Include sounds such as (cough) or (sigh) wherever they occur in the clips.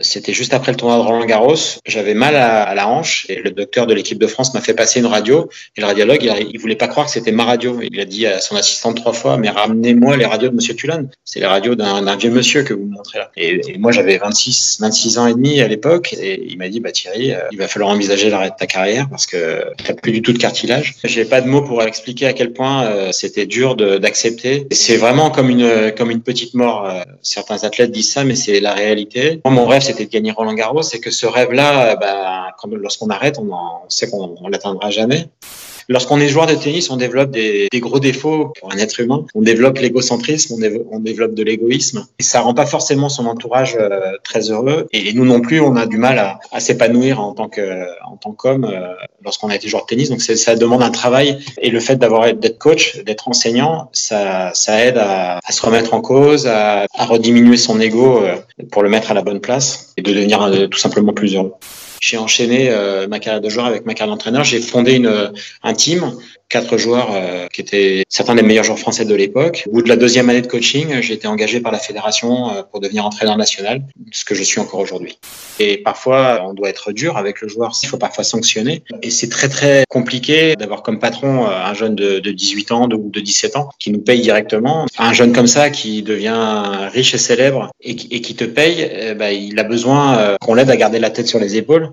C'était juste après le tournoi de Roland Garros. J'avais mal à, la hanche et le docteur de l'équipe de France m'a fait passer une radio. Et le radiologue, il, il voulait pas croire que c'était ma radio. Il a dit à son assistante trois fois, mais ramenez-moi les radios de Monsieur Tulane. C'est les radios d'un vieux monsieur que vous me montrez là. Et, et moi, j'avais 26, 26 ans et demi à l'époque. Et il m'a dit, bah Thierry, euh, il va falloir envisager l'arrêt de ta carrière parce que t'as plus du tout de cartilage. J'ai pas de mots pour expliquer à quel point euh, c'était dur d'accepter. C'est vraiment comme une, comme une petite mort. Euh, certains athlètes disent ça, mais c'est la réalité. Moi, mon rêve, c'était de gagner Roland Garros, c'est que ce rêve-là, bah, lorsqu'on arrête, on, on sait qu'on l'atteindra jamais. Lorsqu'on est joueur de tennis, on développe des, des, gros défauts pour un être humain. On développe l'égocentrisme, on, développe de l'égoïsme. Et ça rend pas forcément son entourage euh, très heureux. Et, nous non plus, on a du mal à, à s'épanouir en tant que en tant qu'homme euh, lorsqu'on a été joueur de tennis. Donc ça demande un travail. Et le fait d'avoir d'être coach, d'être enseignant, ça, ça aide à, à, se remettre en cause, à, à rediminuer son ego euh, pour le mettre à la bonne place et de devenir euh, tout simplement plus heureux. J'ai enchaîné euh, ma carrière de joueur avec ma carrière d'entraîneur. J'ai fondé une, un team quatre joueurs euh, qui étaient certains des meilleurs joueurs français de l'époque. Au bout de la deuxième année de coaching, j'ai été engagé par la fédération euh, pour devenir entraîneur national, ce que je suis encore aujourd'hui. Et parfois, on doit être dur avec le joueur, il faut parfois sanctionner. Et c'est très très compliqué d'avoir comme patron euh, un jeune de, de 18 ans ou de, de 17 ans qui nous paye directement. Un jeune comme ça qui devient riche et célèbre et qui, et qui te paye, eh ben, il a besoin qu'on l'aide à garder la tête sur les épaules.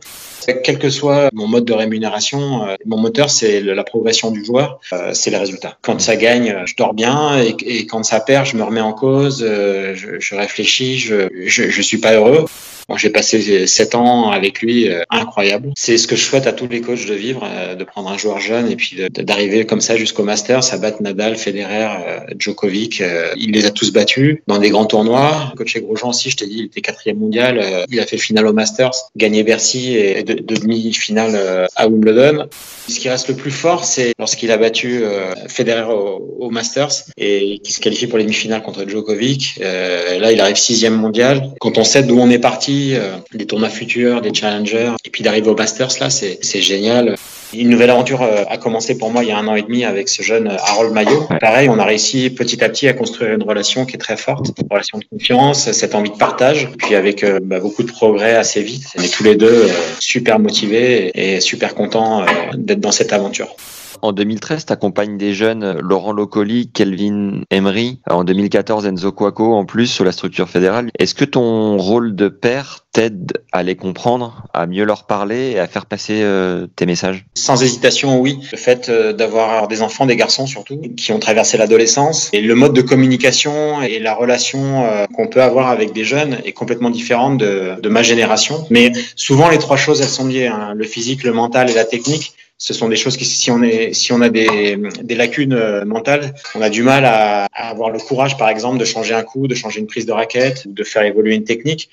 Quel que soit mon mode de rémunération, mon moteur, c'est la progression du joueur, euh, c'est les résultats. Quand ça gagne, je dors bien et, quand ça perd, je me remets en cause, euh, je, je, réfléchis, je, je, je suis pas heureux. Bon, j'ai passé sept ans avec lui, euh, incroyable. C'est ce que je souhaite à tous les coachs de vivre, euh, de prendre un joueur jeune et puis d'arriver comme ça jusqu'au Master, ça battre Nadal, Federer, euh, Djokovic. Euh, il les a tous battus dans des grands tournois. Le coach Grosjean aussi, je t'ai dit, il était quatrième mondial. Euh, il a fait finale au Masters, gagné Bercy et de, de demi-finale à Wimbledon. Ce qui reste le plus fort, c'est lorsqu'il a battu Federer au, au, Masters et qui se qualifie pour les demi-finales contre Djokovic. là, il arrive sixième mondial. Quand on sait d'où on est parti, euh, des tournois futurs, des challengers, et puis d'arriver au Masters là, c'est génial. Une nouvelle aventure euh, a commencé pour moi il y a un an et demi avec ce jeune euh, Harold Maillot. Pareil, on a réussi petit à petit à construire une relation qui est très forte, une relation de confiance, cette envie de partage, puis avec bah, beaucoup de progrès assez vite. On est tous les deux super motivés et super contents d'être dans cette aventure. En 2013, tu accompagnes des jeunes Laurent Locoli, Kelvin Emery, en 2014 Enzo Quaco en plus sur la structure fédérale. Est-ce que ton rôle de père t'aide à les comprendre, à mieux leur parler et à faire passer euh, tes messages? Sans hésitation, oui. Le fait euh, d'avoir des enfants, des garçons surtout, qui ont traversé l'adolescence et le mode de communication et la relation euh, qu'on peut avoir avec des jeunes est complètement différente de, de ma génération. Mais souvent, les trois choses, elles sont liées. Hein. Le physique, le mental et la technique ce sont des choses qui, si on est, si on a des, lacunes euh, mentales, on a du mal à, avoir le courage, par exemple, de changer un coup, de changer une prise de raquette, de faire évoluer une technique.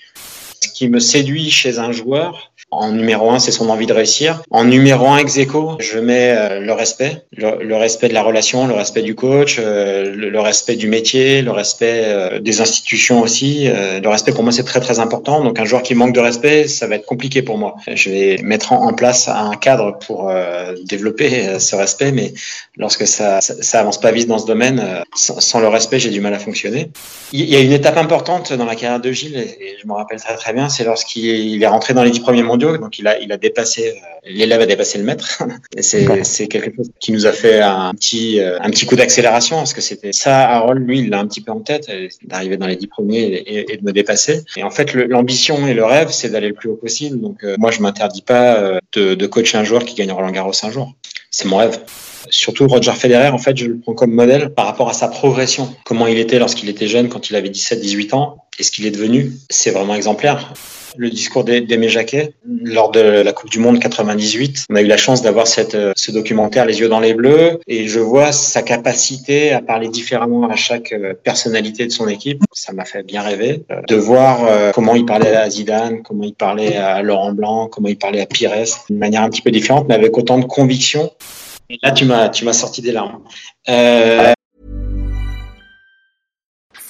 Ce qui me séduit chez un joueur, en numéro un, c'est son envie de réussir. En numéro un, ex je mets euh, le respect, le, respect de la relation, le respect du coach, euh, le, respect du métier, le respect euh, des institutions aussi. Le respect pour moi, c'est très très important. Donc un joueur qui manque de respect, ça va être compliqué pour moi. Je vais mettre en, place un cadre pour développer ce respect, mais lorsque ça, ça, ça, avance pas vite dans ce domaine, sans, sans le respect, j'ai du mal à fonctionner. Il y a une étape importante dans la carrière de Gilles, et je me rappelle très très bien, c'est lorsqu'il est rentré dans les dix premiers mondiaux donc il a, il a dépassé, euh, l'élève a dépassé le maître. (laughs) C'est, c'est quelque chose qui nous a fait un petit, euh, un petit coup d'accélération parce que c'était ça. Harold, lui, il l'a un petit peu en tête, d'arriver dans les dix premiers et, et, de me dépasser. Et en fait, l'ambition et le rêve, c'est d'aller le plus haut possible. Donc euh, moi, je m'interdis pas de, de coacher un joueur qui gagne Roland Garros un jour. C'est mon rêve. Surtout Roger Federer, en fait, je le prends comme modèle par rapport à sa progression. Comment il était lorsqu'il était jeune, quand il avait 17-18 ans, et ce qu'il est devenu? C'est vraiment exemplaire le discours d'Aimé Jacquet lors de la Coupe du Monde 98. On a eu la chance d'avoir cette, euh, ce documentaire Les yeux dans les bleus et je vois sa capacité à parler différemment à chaque euh, personnalité de son équipe. Ça m'a fait bien rêver euh, de voir comment il parlait à Zidane, comment il parlait à Laurent Blanc, comment il parlait à Pires d'une manière un petit peu différente mais avec autant de conviction. Et là, tu m'as, tu m'as sorti des larmes.